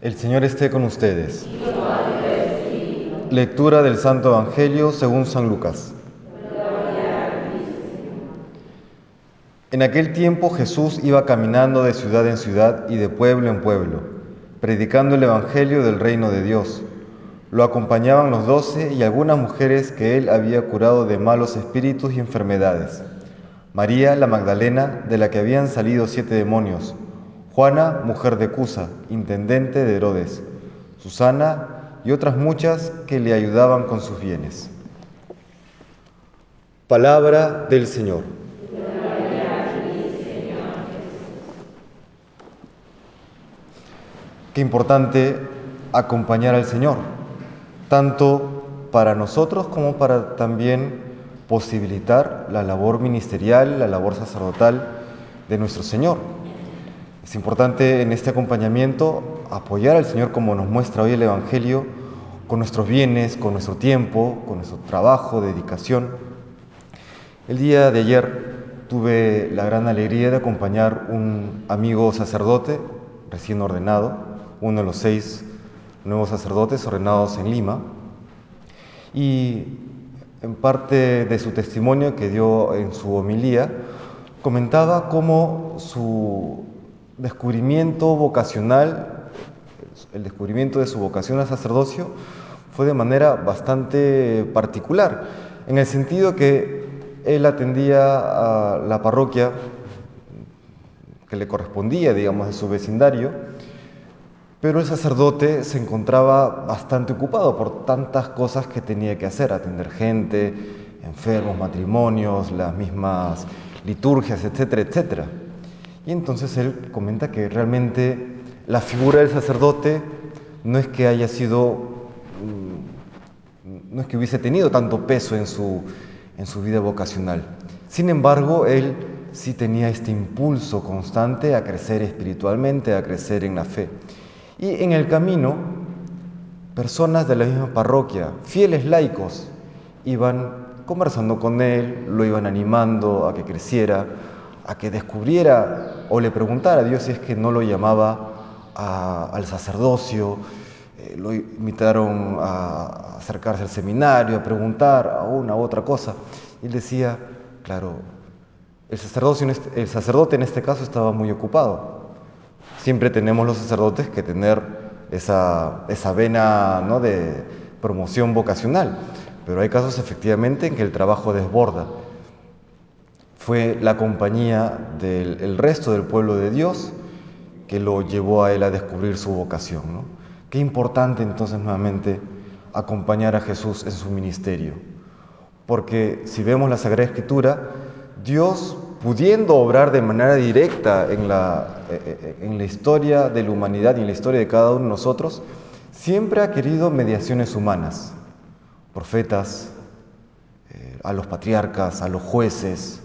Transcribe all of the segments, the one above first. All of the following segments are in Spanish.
El Señor esté con ustedes. Lectura del Santo Evangelio según San Lucas. En aquel tiempo Jesús iba caminando de ciudad en ciudad y de pueblo en pueblo, predicando el Evangelio del reino de Dios. Lo acompañaban los doce y algunas mujeres que él había curado de malos espíritus y enfermedades. María la Magdalena, de la que habían salido siete demonios. Juana, mujer de Cusa, intendente de Herodes. Susana y otras muchas que le ayudaban con sus bienes. Palabra del Señor. Qué importante acompañar al Señor, tanto para nosotros como para también posibilitar la labor ministerial, la labor sacerdotal de nuestro Señor. Es importante en este acompañamiento apoyar al Señor como nos muestra hoy el Evangelio, con nuestros bienes, con nuestro tiempo, con nuestro trabajo, dedicación. El día de ayer tuve la gran alegría de acompañar un amigo sacerdote recién ordenado, uno de los seis nuevos sacerdotes ordenados en Lima. Y en parte de su testimonio que dio en su homilía, comentaba cómo su descubrimiento vocacional, el descubrimiento de su vocación al sacerdocio, fue de manera bastante particular, en el sentido que él atendía a la parroquia que le correspondía, digamos, de su vecindario, pero el sacerdote se encontraba bastante ocupado por tantas cosas que tenía que hacer, atender gente, enfermos, matrimonios, las mismas liturgias, etcétera, etcétera. Y entonces él comenta que realmente la figura del sacerdote no es que haya sido, mm, no es que hubiese tenido tanto peso en su, en su vida vocacional. Sin embargo, él sí tenía este impulso constante a crecer espiritualmente, a crecer en la fe. Y en el camino, personas de la misma parroquia, fieles laicos, iban conversando con él, lo iban animando a que creciera, a que descubriera o le preguntara a Dios si es que no lo llamaba al sacerdocio, eh, lo invitaron a acercarse al seminario, a preguntar a una u otra cosa. Y él decía, claro, el, este, el sacerdote en este caso estaba muy ocupado, siempre tenemos los sacerdotes que tener esa, esa vena ¿no? de promoción vocacional, pero hay casos efectivamente en que el trabajo desborda. Fue la compañía del resto del pueblo de Dios que lo llevó a él a descubrir su vocación. ¿no? Qué importante entonces nuevamente acompañar a Jesús en su ministerio, porque si vemos la Sagrada Escritura, Dios pudiendo obrar de manera directa en la, eh, eh, en la historia de la humanidad y en la historia de cada uno de nosotros, siempre ha querido mediaciones humanas, profetas, eh, a los patriarcas, a los jueces,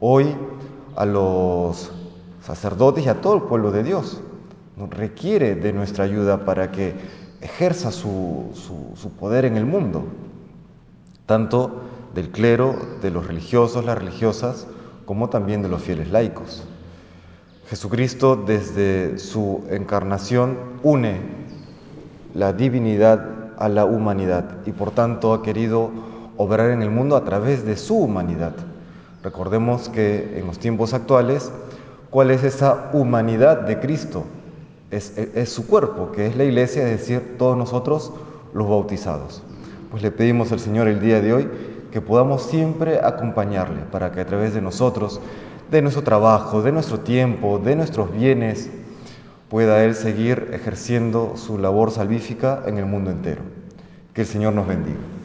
hoy a los sacerdotes y a todo el pueblo de Dios. Requiere de nuestra ayuda para que ejerza su, su poder en el mundo, tanto del clero, de los religiosos, las religiosas, como también de los fieles laicos. Jesucristo desde su encarnación une la divinidad a la humanidad y por tanto ha querido obrar en el mundo a través de su humanidad. Recordemos que en los tiempos actuales, ¿cuál es esa humanidad de Cristo? Es, es, su cuerpo, que es la iglesia, es decir, todos nosotros los bautizados. Pues le pedimos al Señor el día de hoy que podamos siempre acompañarle para que a través de nosotros, de nuestro trabajo, de nuestro tiempo, de nuestros bienes, pueda Él seguir ejerciendo su labor salvífica en el mundo entero. Que el Señor nos bendiga.